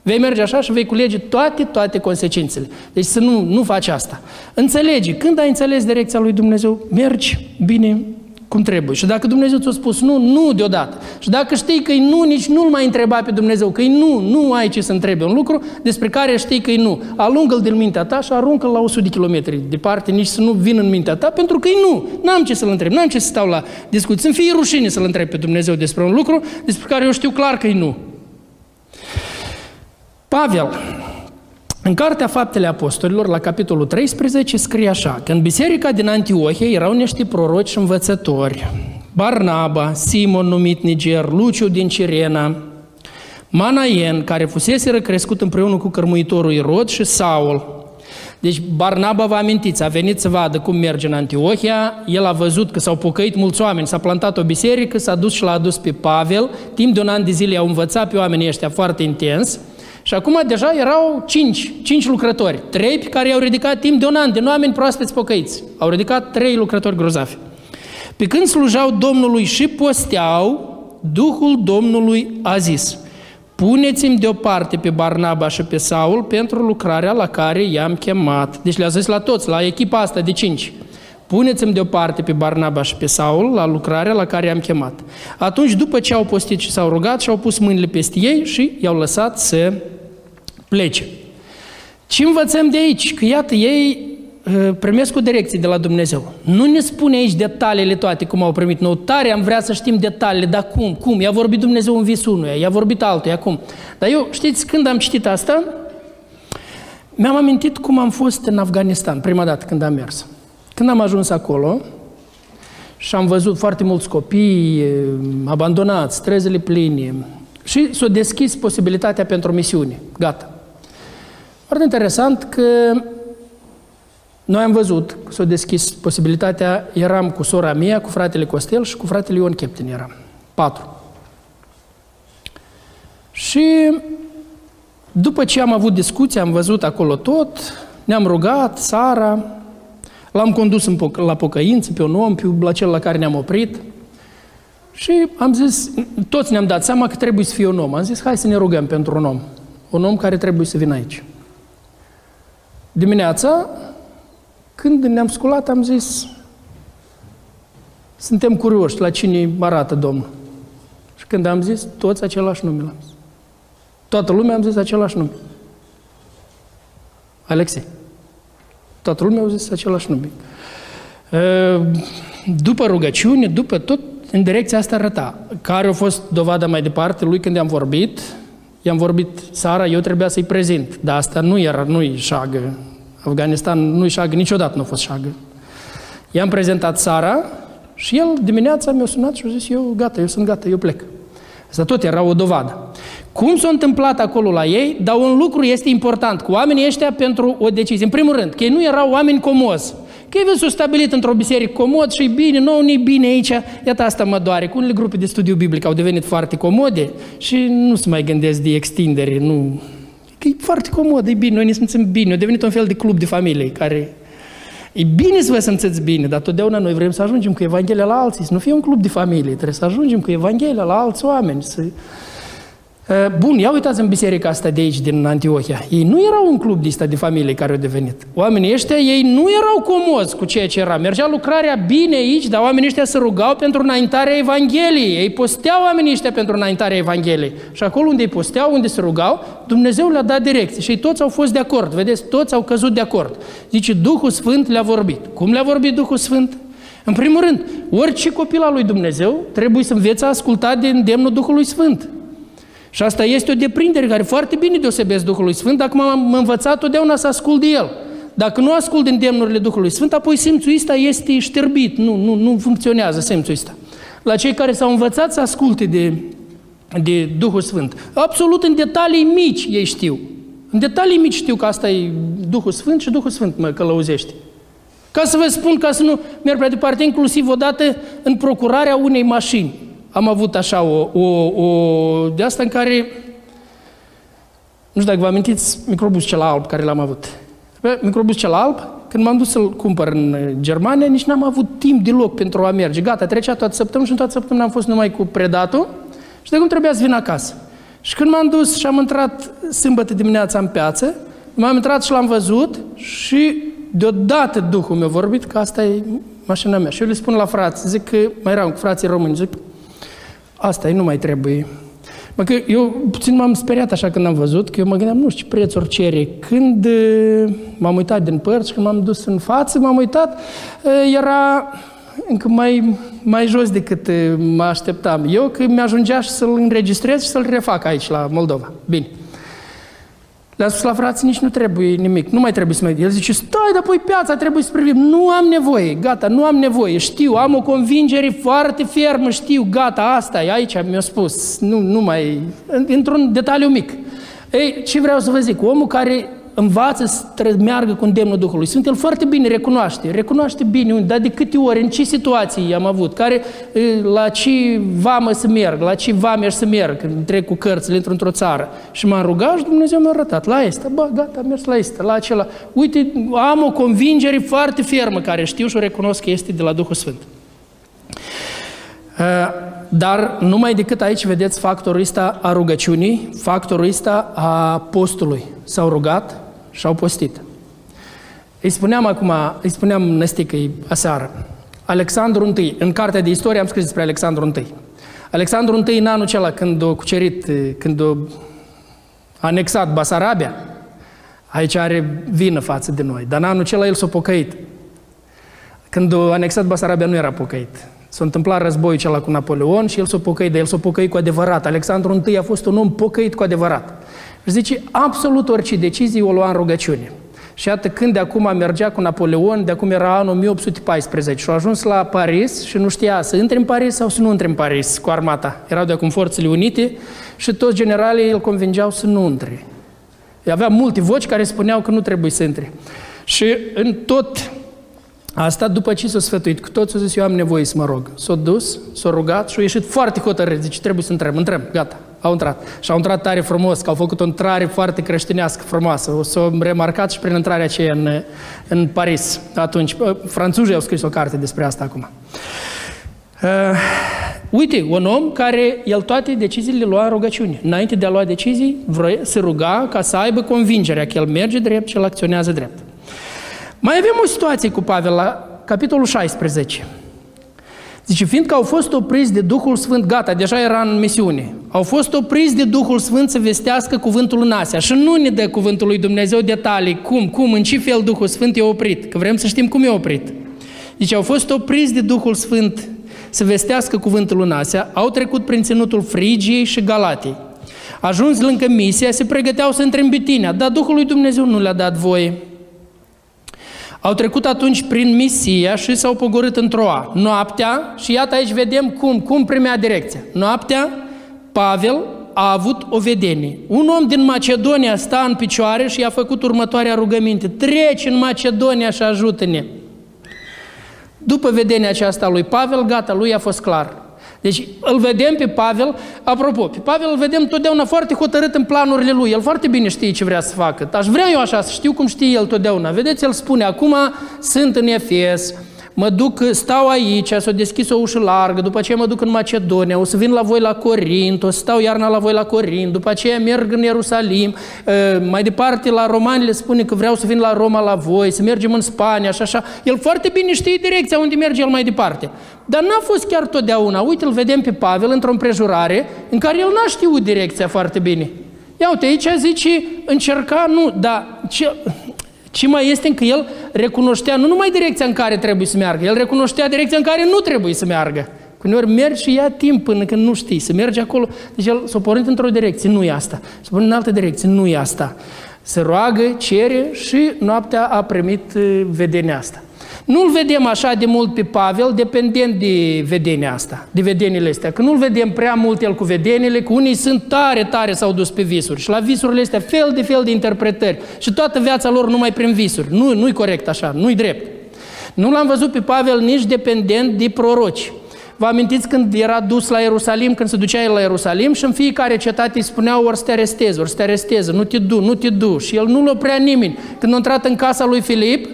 S1: Vei merge așa și vei culege toate, toate consecințele. Deci să nu, nu faci asta. Înțelegi, când ai înțeles direcția lui Dumnezeu, mergi bine cum trebuie. Și dacă Dumnezeu ți-a spus nu, nu deodată. Și dacă știi că nu, nici nu-L mai întreba pe Dumnezeu, că nu, nu ai ce să întrebe un lucru despre care știi că nu. Alungă-l din mintea ta și aruncă-l la 100 de kilometri departe, nici să nu vină în mintea ta, pentru că nu. N-am ce să-L întreb, n-am ce să stau la discuții. Să-mi fie rușine să-L întreb pe Dumnezeu despre un lucru despre care eu știu clar că nu. Pavel, în Cartea Faptele Apostolilor, la capitolul 13, scrie așa, că în biserica din Antiohia erau niște proroci și învățători, Barnaba, Simon numit Niger, Luciu din Cirena, Manaen, care fusese crescut împreună cu cărmuitorul Irod și Saul. Deci Barnaba, vă amintiți, a venit să vadă cum merge în Antiohia, el a văzut că s-au pocăit mulți oameni, s-a plantat o biserică, s-a dus și l-a adus pe Pavel, timp de un an de zile au învățat pe oamenii ăștia foarte intens, și acum deja erau cinci, cinci lucrători, trei pe care i-au ridicat timp de un an, din oameni proaspeți pocăiți. Au ridicat trei lucrători grozavi. Pe când slujau Domnului și posteau, Duhul Domnului a zis, puneți-mi deoparte pe Barnaba și pe Saul pentru lucrarea la care i-am chemat. Deci le-a zis la toți, la echipa asta de cinci. Puneți-mi deoparte pe Barnaba și pe Saul la lucrarea la care i-am chemat. Atunci, după ce au postit și s-au rugat, și-au pus mâinile peste ei și i-au lăsat să plece. Ce învățăm de aici? Că iată, ei uh, primesc o direcție de la Dumnezeu. Nu ne spune aici detaliile toate cum au primit. Nou tare am vrea să știm detaliile, dar cum? Cum? I-a vorbit Dumnezeu în visul unuia, i-a vorbit altuia, cum? Dar eu, știți, când am citit asta, mi-am amintit cum am fost în Afganistan, prima dată când am mers. Când am ajuns acolo și am văzut foarte mulți copii eh, abandonați, străzile pline, și s-a deschis posibilitatea pentru misiune. Gata. Foarte interesant că noi am văzut că s-a deschis posibilitatea, eram cu sora mea, cu fratele Costel și cu fratele Ion Captain eram. Patru. Și după ce am avut discuții, am văzut acolo tot, ne-am rugat, Sara, l-am condus în poc- la pocăință pe un om, pe la cel la care ne-am oprit, și am zis, toți ne-am dat seama că trebuie să fie un om. Am zis, hai să ne rugăm pentru un om. Un om care trebuie să vină aici. Dimineața, când ne-am sculat, am zis, suntem curioși la cine arată Domnul. Și când am zis, toți același nume l-am zis. Toată lumea am zis același nume. Alexei. Toată lumea a zis același nume. După rugăciune, după tot, în direcția asta arăta. Care a fost dovada mai departe lui când i-am vorbit? I-am vorbit, Sara, eu trebuia să-i prezint, dar asta nu era, nu-i șagă. Afganistan nu-i șagă, niciodată nu a fost șagă. I-am prezentat țara și el dimineața mi-a sunat și a zis, eu gata, eu sunt gata, eu plec. Asta tot era o dovadă. Cum s-a întâmplat acolo la ei, dar un lucru este important cu oamenii ăștia pentru o decizie. În primul rând, că ei nu erau oameni comozi. Că ei s-au stabilit într-o biserică comod și bine, nu, nu bine aici. Iată asta mă doare. Cu unele grupe de studiu biblic au devenit foarte comode și nu se mai gândesc de extindere. Nu. Că e foarte comod, e bine, noi ne simțim bine. A devenit un fel de club de familie care E bine să vă simțiți bine, dar totdeauna noi vrem să ajungem cu Evanghelia la alții, să nu fie un club de familie, trebuie să ajungem cu Evanghelia la alți oameni, să Eh, bun, ia uitați în biserica asta de aici, din Antiohia. Ei nu erau un club de ăsta de familie care au devenit. Oamenii ăștia, ei nu erau comozi cu ceea ce era. Mergea lucrarea bine aici, dar oamenii ăștia se rugau pentru înaintarea Evangheliei. Ei posteau oamenii ăștia pentru înaintarea Evangheliei. Și acolo unde îi posteau, unde se rugau, Dumnezeu le-a dat direcție. Și ei toți au fost de acord. Vedeți, toți au căzut de acord. Zice, Duhul Sfânt le-a vorbit. Cum le-a vorbit Duhul Sfânt? În primul rând, orice copil al lui Dumnezeu trebuie să învețe a asculta de îndemnul Duhului Sfânt. Și asta este o deprindere care foarte bine deosebesc Duhului Sfânt dacă m-am învățat totdeauna să ascult de El. Dacă nu ascult din demnurile Duhului Sfânt, apoi simțul ăsta este șterbit, nu, nu, nu funcționează simțul ăsta. La cei care s-au învățat să asculte de, de Duhul Sfânt, absolut în detalii mici ei știu. În detalii mici știu că asta e Duhul Sfânt și Duhul Sfânt mă călăuzește. Ca să vă spun, ca să nu merg prea departe, inclusiv odată în procurarea unei mașini am avut așa o, o, o de asta în care, nu știu dacă vă amintiți, microbus cel alb care l-am avut. Microbus cel alb, când m-am dus să-l cumpăr în Germania, nici n-am avut timp deloc pentru a merge. Gata, trecea toată săptămâna și în toată săptămâna am fost numai cu predatul și de cum trebuia să vin acasă. Și când m-am dus și am intrat sâmbătă dimineața în piață, m-am intrat și l-am văzut și deodată Duhul mi-a vorbit că asta e mașina mea. Și eu le spun la frați, zic că mai eram cu frații români, zic, Asta e, nu mai trebuie. Mă, că eu puțin m-am speriat așa când am văzut, că eu mă gândeam, nu știu ce prețuri cere. Când m-am uitat din părți, când m-am dus în față, m-am uitat, era încă mai, mai jos decât mă așteptam. Eu că mi-ajungea și să-l înregistrez și să-l refac aici, la Moldova. Bine. Le-a spus la frații, nici nu trebuie nimic, nu mai trebuie să mai... El zice, stai, dar păi piața trebuie să privim. Nu am nevoie, gata, nu am nevoie, știu, am o convingere foarte fermă, știu, gata, asta e, aici mi-a spus, nu, nu mai... Într-un detaliu mic. Ei, ce vreau să vă zic, omul care învață să meargă cu îndemnul Duhului Sfânt, el foarte bine recunoaște, recunoaște bine, dar de câte ori, în ce situații am avut, care, la ce vamă să merg, la ce vame să merg, când trec cu cărțile într-o țară. Și m-am rugat și Dumnezeu mi-a arătat, la este, bă, gata, am mers la este, la acela. Uite, am o convingere foarte fermă care știu și o recunosc că este de la Duhul Sfânt. Dar numai decât aici vedeți factorul ăsta a rugăciunii, factorul ăsta a postului. S-au rugat, și au postit. Îi spuneam acum, îi spuneam Năsticăi aseară, Alexandru I, în cartea de istorie am scris despre Alexandru I. Alexandru I în anul acela când a cucerit, când a anexat Basarabia, aici are vină față de noi, dar în anul acela el s-a pocăit. Când a anexat Basarabia nu era pocăit. S-a întâmplat războiul acela cu Napoleon și el s-a pocăit, dar el s-a pocăit cu adevărat. Alexandru I a fost un om pocăit cu adevărat. Și zice, absolut orice decizie o lua în rugăciune. Și iată, când de acum mergea cu Napoleon, de acum era anul 1814 și a ajuns la Paris și nu știa să intre în Paris sau să nu intre în Paris cu armata. Erau de acum Forțele Unite și toți generalii îl convingeau să nu intre. Avea multe voci care spuneau că nu trebuie să intre. Și în tot Asta după ce s-a sfătuit cu toți, a zis, eu am nevoie să mă rog. S-a dus, s-a rugat și a ieșit foarte hotărât. Zice, trebuie să întreb, întreb, gata, au intrat. Și au intrat tare frumos, că au făcut o intrare foarte creștinească, frumoasă. O să o remarcat și prin intrarea aceea în, în Paris. Atunci, franțuzii au scris o carte despre asta acum. Uh, uite, un om care el toate deciziile le lua în rugăciune. Înainte de a lua decizii, vrea, se ruga ca să aibă convingerea că el merge drept și el acționează drept. Mai avem o situație cu Pavel la capitolul 16. Zice, fiindcă au fost opriți de Duhul Sfânt, gata, deja era în misiune, au fost opriți de Duhul Sfânt să vestească cuvântul în Asia și nu ne dă cuvântul lui Dumnezeu detalii, cum, cum, în ce fel Duhul Sfânt e oprit, că vrem să știm cum e oprit. Zice, au fost opriți de Duhul Sfânt să vestească cuvântul în Asia, au trecut prin ținutul Frigiei și Galatei. Ajuns lângă misia, se pregăteau să intre în Bitinia, dar Duhul lui Dumnezeu nu le-a dat voie. Au trecut atunci prin Misia și s-au pogorât în Troa. Noaptea, și iată aici vedem cum, cum primea direcția. Noaptea, Pavel a avut o vedenie. Un om din Macedonia sta în picioare și i-a făcut următoarea rugăminte. Treci în Macedonia și ajută-ne. După vedenia aceasta lui Pavel, gata, lui a fost clar. Deci îl vedem pe Pavel, apropo, pe Pavel îl vedem totdeauna foarte hotărât în planurile lui. El foarte bine știe ce vrea să facă. Aș vrea eu așa, să știu cum știe el totdeauna. Vedeți, el spune, acum sunt în Efes, mă duc, stau aici, s-a deschis o ușă largă, după aceea mă duc în Macedonia, o să vin la voi la Corint, o să stau iarna la voi la Corint, după aceea merg în Ierusalim, mai departe la romani le spune că vreau să vin la Roma la voi, să mergem în Spania și așa. El foarte bine știe direcția unde merge el mai departe. Dar n-a fost chiar totdeauna. Uite, îl vedem pe Pavel într-o împrejurare în care el n-a știut direcția foarte bine. Ia uite, aici zice, încerca, nu, dar ce, ce mai este că el recunoștea nu numai direcția în care trebuie să meargă, el recunoștea direcția în care nu trebuie să meargă. Uneori mergi și ia timp până când nu știi, să mergi acolo. Deci el s-a pornit într-o direcție, nu e asta. S-a pornit în altă direcție, nu e asta. Se roagă, cere și noaptea a primit uh, vedenia asta. Nu-l vedem așa de mult pe Pavel, dependent de vedenia asta, de vedeniile astea. Că nu-l vedem prea mult el cu vedeniile, că unii sunt tare, tare s-au dus pe visuri. Și la visurile astea fel de fel de interpretări. Și toată viața lor numai prin visuri. Nu, nu-i corect așa, nu-i drept. Nu l-am văzut pe Pavel nici dependent de proroci. Vă amintiți când era dus la Ierusalim, când se ducea el la Ierusalim și în fiecare cetate îi spuneau ori să te arestezi, ori să te aresteze, nu te du, nu te du. Și el nu-l oprea nimeni. Când a intrat în casa lui Filip,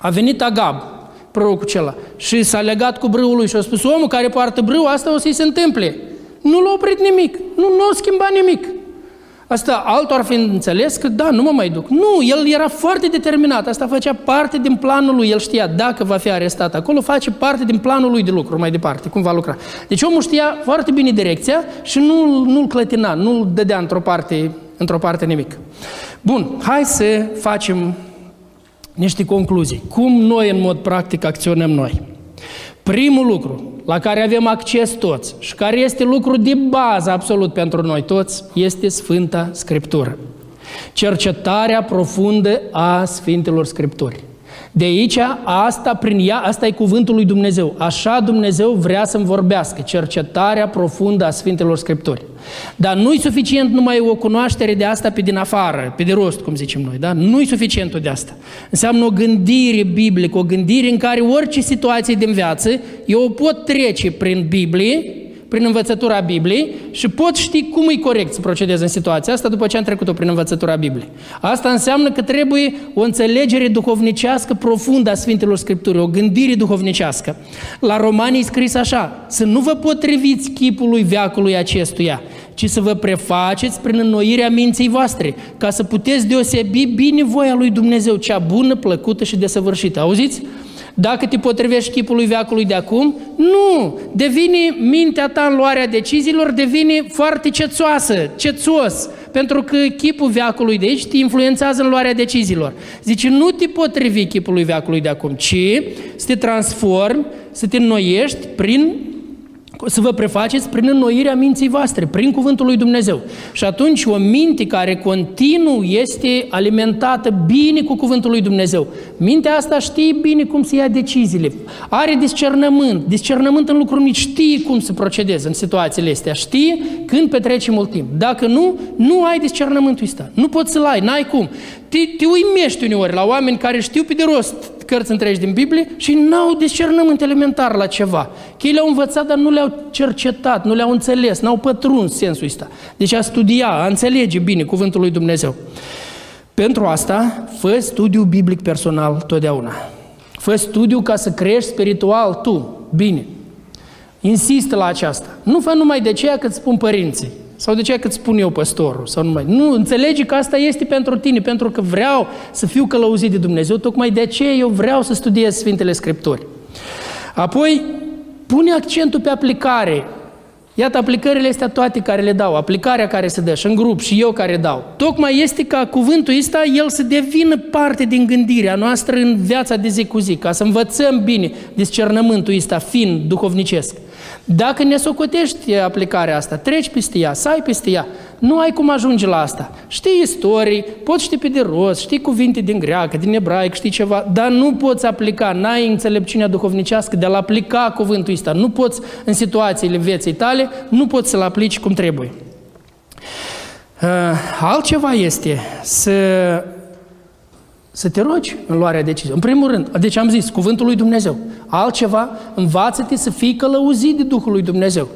S1: a venit Agab, prorocul acela, și s-a legat cu brâul lui și a spus, omul care poartă brâu, asta o să-i se întâmple. Nu l-a oprit nimic, nu, nu a schimbat nimic. Asta altul ar fi înțeles că da, nu mă mai duc. Nu, el era foarte determinat, asta făcea parte din planul lui, el știa dacă va fi arestat acolo, face parte din planul lui de lucru mai departe, cum va lucra. Deci omul știa foarte bine direcția și nu, nu-l clătina, nu-l dădea într-o parte, într-o parte nimic. Bun, hai să facem niște concluzii. Cum noi, în mod practic, acționăm noi? Primul lucru la care avem acces toți și care este lucru de bază absolut pentru noi toți, este Sfânta Scriptură. Cercetarea profundă a Sfintelor Scripturi. De aici, asta, prin ea, asta e cuvântul lui Dumnezeu. Așa Dumnezeu vrea să-mi vorbească, cercetarea profundă a Sfintelor Scripturi. Dar nu-i suficient numai o cunoaștere de asta pe din afară, pe de rost, cum zicem noi, da? Nu-i suficient de asta. Înseamnă o gândire biblică, o gândire în care orice situație din viață, eu o pot trece prin Biblie, prin învățătura Bibliei și pot ști cum e corect să procedez în situația asta după ce am trecut-o prin învățătura Bibliei. Asta înseamnă că trebuie o înțelegere duhovnicească profundă a Sfintelor Scripturii, o gândire duhovnicească. La Romanii scris așa, să nu vă potriviți chipului veacului acestuia, ci să vă prefaceți prin înnoirea minții voastre, ca să puteți deosebi bine voia lui Dumnezeu, cea bună, plăcută și desăvârșită. Auziți? Dacă te potrivești chipului veacului de acum, nu! Devine mintea ta în luarea deciziilor, devine foarte cețoasă, cețos, pentru că chipul veacului de aici te influențează în luarea deciziilor. Zice, nu te potrivi chipului veacului de acum, ci să te transformi, să te înnoiești prin să vă prefaceți prin înnoirea minții voastre, prin cuvântul lui Dumnezeu. Și atunci o minte care continuu este alimentată bine cu cuvântul lui Dumnezeu. Mintea asta știe bine cum să ia deciziile, are discernământ, discernământ în lucruri mici, știe cum să procedeze în situațiile astea, știe când petrece mult timp. Dacă nu, nu ai discernământul ăsta. Nu poți să-l ai, n-ai cum. Te, te uimești uneori la oameni care știu pe de rost cărți întregi din Biblie și n-au discernământ elementar la ceva. Că ei le-au învățat, dar nu le-au cercetat, nu le-au înțeles, n-au pătruns sensul ăsta. Deci a studia, a înțelege bine cuvântul lui Dumnezeu. Pentru asta, fă studiu biblic personal totdeauna. Fă studiu ca să crești spiritual tu, bine. Insistă la aceasta. Nu fă numai de ceea că îți spun părinții. Sau de ce că spun eu păstorul? Sau numai. Nu, înțelegi că asta este pentru tine, pentru că vreau să fiu călăuzit de Dumnezeu, tocmai de aceea eu vreau să studiez Sfintele Scripturi. Apoi, pune accentul pe aplicare. Iată aplicările astea toate care le dau, aplicarea care se dă și în grup și eu care dau. Tocmai este ca cuvântul ăsta, el să devină parte din gândirea noastră în viața de zi cu zi, ca să învățăm bine discernământul ăsta fin duhovnicesc. Dacă ne socotești aplicarea asta, treci peste ea, să ai peste ea, nu ai cum ajunge la asta. Știi istorii, poți ști pe de rost, știi cuvinte din greacă, din ebraic, știi ceva, dar nu poți aplica, n-ai înțelepciunea duhovnicească de a-l aplica cuvântul ăsta. Nu poți, în situațiile vieții tale, nu poți să-l aplici cum trebuie. Uh, altceva este să să te rogi în luarea deciziei. În primul rând, deci am zis, cuvântul lui Dumnezeu. Altceva, învață-te să fii călăuzit de Duhul lui Dumnezeu.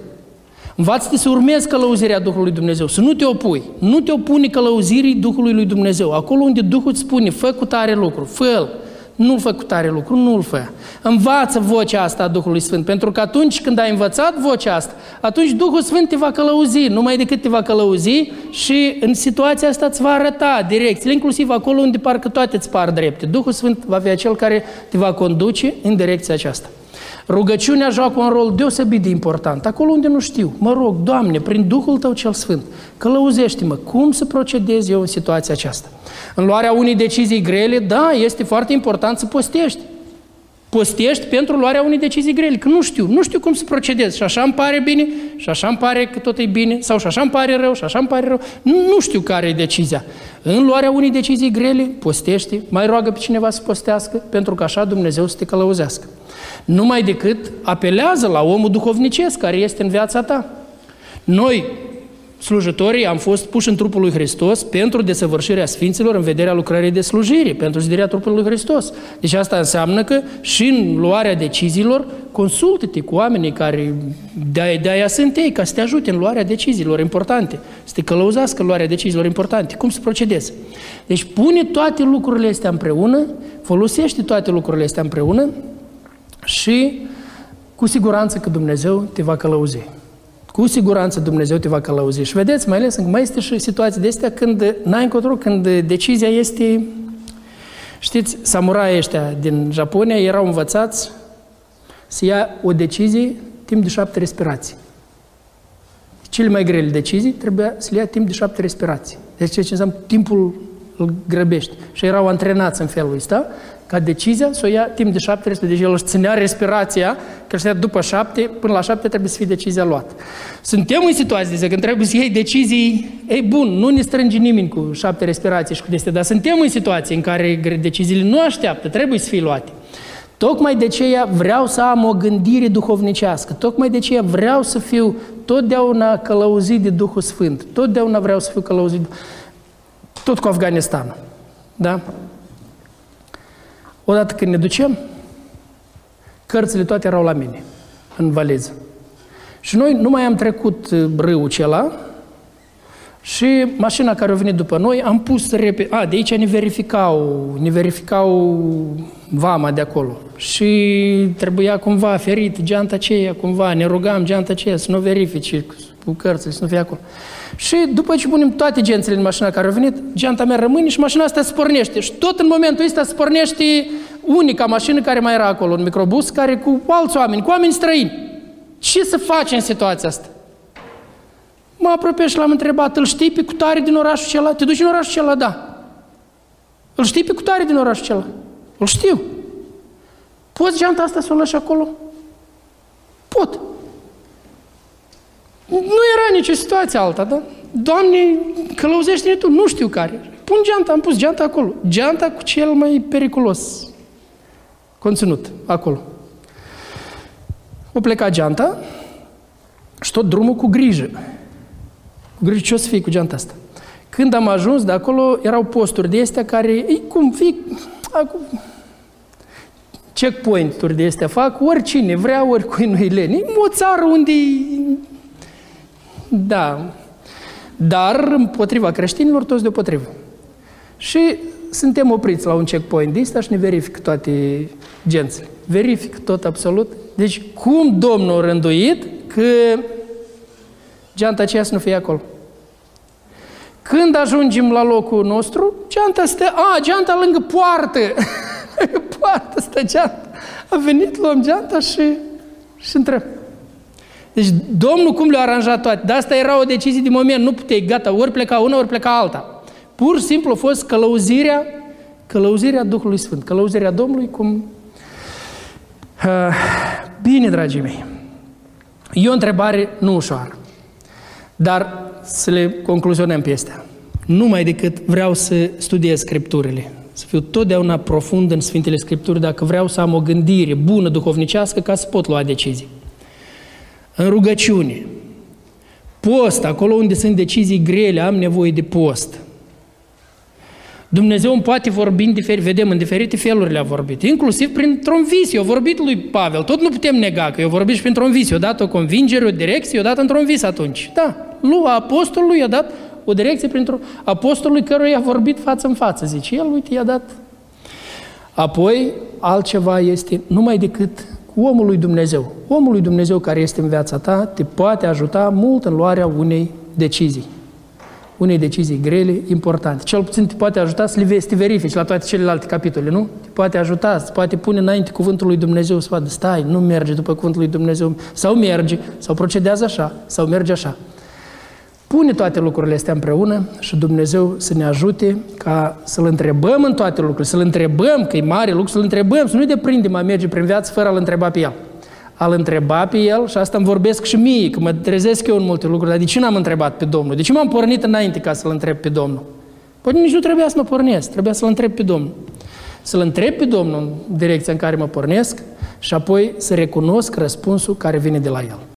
S1: Învață-te să urmezi călăuzirea Duhului Dumnezeu, să nu te opui. Nu te opune călăuzirii Duhului lui Dumnezeu. Acolo unde Duhul îți spune, fă cu tare lucru, fă nu-l fă cu tare lucru, nu-l fă. Învață vocea asta a Duhului Sfânt, pentru că atunci când ai învățat vocea asta, atunci Duhul Sfânt te va călăuzi, numai decât te va călăuzi și în situația asta îți va arăta direcțiile, inclusiv acolo unde parcă toate îți par drepte. Duhul Sfânt va fi acel care te va conduce în direcția aceasta. Rugăciunea joacă un rol deosebit de important. Acolo unde nu știu, mă rog, Doamne, prin Duhul Tău cel Sfânt, călăuzește-mă, cum să procedez eu în situația aceasta. În luarea unei decizii grele, da, este foarte important să postești. Postești pentru luarea unei decizii grele, că nu știu, nu știu cum să procedez. Și așa îmi pare bine, și așa îmi pare că tot e bine, sau și așa îmi pare rău, și așa îmi pare rău. Nu, nu știu care e decizia. În luarea unei decizii grele, postește, mai roagă pe cineva să postească, pentru că așa Dumnezeu să te călăuzească numai decât apelează la omul duhovnicesc care este în viața ta. Noi, slujitorii, am fost puși în trupul lui Hristos pentru desăvârșirea Sfinților în vederea lucrării de slujire, pentru ziderea trupului lui Hristos. Deci asta înseamnă că și în luarea deciziilor consultă-te cu oamenii care de-aia, de sunt ei, ca să te ajute în luarea deciziilor importante, să te călăuzească în luarea deciziilor importante, cum să procedezi. Deci pune toate lucrurile astea împreună, folosește toate lucrurile astea împreună și cu siguranță că Dumnezeu te va călăuzi. Cu siguranță Dumnezeu te va călăuzi. Și vedeți, mai ales, mai este și situații de astea când n-ai încotro, când decizia este... Știți, samurai ăștia din Japonia erau învățați să ia o decizie timp de șapte respirații. Cele mai grele decizii trebuia să le ia timp de șapte respirații. Deci ce înseamnă timpul îl grăbești. Și erau antrenați în felul ăsta ca decizia să o ia timp de șapte respirații. Deci el își ținea respirația, că știa după șapte, până la șapte trebuie să fie decizia luată. Suntem în situație de când trebuie să iei decizii, ei bun, nu ne strânge nimeni cu șapte respirații și cu este, dar suntem în situație în care deciziile nu așteaptă, trebuie să fie luate. Tocmai de aceea vreau să am o gândire duhovnicească, tocmai de aceea vreau să fiu totdeauna călăuzit de Duhul Sfânt, totdeauna vreau să fiu călăuzit, tot cu Afganistanul. Da? Odată când ne ducem, cărțile toate erau la mine, în valiză. Și noi nu mai am trecut uh, râul acela și mașina care a venit după noi am pus repede... A, de aici ne verificau, ne verificau vama de acolo. Și trebuia cumva ferit geanta aceea, cumva, ne rugam geanta aceea să nu verifice cu cărțile, să nu fie acolo. Și după ce punem toate gențele în mașina care au venit, geanta mea rămâne și mașina asta se pornește. Și tot în momentul ăsta se pornește unica mașină care mai era acolo, un microbus, care cu alți oameni, cu oameni străini. Ce să faci în situația asta? Mă apropiat și l-am întrebat, îl știi pe cutare din orașul acela? Te duci în orașul acela? Da. Îl știi pe cutare din orașul acela? Îl știu. Poți geanta asta să o lași acolo? Pot. Nu era nicio situație alta, da? Doamne, călăuzește-ne Tu, nu știu care. Pun geanta, am pus geanta acolo. Geanta cu cel mai periculos conținut acolo. O pleca geanta și tot drumul cu grijă. Cu grijă ce o să fie cu geanta asta. Când am ajuns de acolo, erau posturi de astea care, ei, cum fi, acum, checkpoint-uri de astea fac oricine vrea, oricui nu-i leni. O țară unde da. Dar împotriva creștinilor, toți deopotrivă. Și suntem opriți la un checkpoint de ăsta și ne verific toate gențele. Verific tot absolut. Deci cum Domnul a rânduit că geanta aceea să nu fie acolo. Când ajungem la locul nostru, geanta stă, a, geanta lângă poartă. poartă stă geanta. A venit, luăm geanta și, și întreb. Deci Domnul cum le-a aranjat toate? Dar asta era o decizie de moment, nu puteai, gata, ori pleca una, ori pleca alta. Pur și simplu a fost călăuzirea, călăuzirea Duhului Sfânt, călăuzirea Domnului cum... Uh, bine, dragii mei, E o întrebare nu ușoară. Dar să le concluzionăm pe astea. Numai decât vreau să studiez Scripturile, să fiu totdeauna profund în Sfintele Scripturi dacă vreau să am o gândire bună duhovnicească ca să pot lua decizii. În rugăciune, post, acolo unde sunt decizii grele, am nevoie de post. Dumnezeu îmi poate vorbi în diferite, vedem, în diferite feluri le-a vorbit, inclusiv printr-un vis. Eu vorbit lui Pavel, tot nu putem nega că eu vorbit și printr-un vis. I-a dat o convingere, o direcție, i-a dat într-un vis atunci. Da, lui, apostolului i-a dat o direcție printr-un apostolului căruia i-a vorbit față în față. Zice, el, uite, i-a dat. Apoi, altceva este numai decât omul lui Dumnezeu. Omul lui Dumnezeu care este în viața ta te poate ajuta mult în luarea unei decizii unei decizii grele, importante. Cel puțin te poate ajuta să le să verifici la toate celelalte capitole, nu? Te poate ajuta, te poate pune înainte cuvântul lui Dumnezeu să vadă, stai, nu merge după cuvântul lui Dumnezeu, sau merge, sau procedează așa, sau merge așa. Pune toate lucrurile astea împreună și Dumnezeu să ne ajute ca să-L întrebăm în toate lucrurile, să-L întrebăm, că e mare lucru, să-L întrebăm, să nu-i deprindem a merge prin viață fără a-L întreba pe El a-L întreba pe El și asta îmi vorbesc și mie, că mă trezesc eu în multe lucruri, dar de ce n-am întrebat pe Domnul? De ce m-am pornit înainte ca să-L întreb pe Domnul? Păi nici nu trebuia să mă pornesc, trebuia să-L întreb pe Domnul. Să-L întreb pe Domnul în direcția în care mă pornesc și apoi să recunosc răspunsul care vine de la El.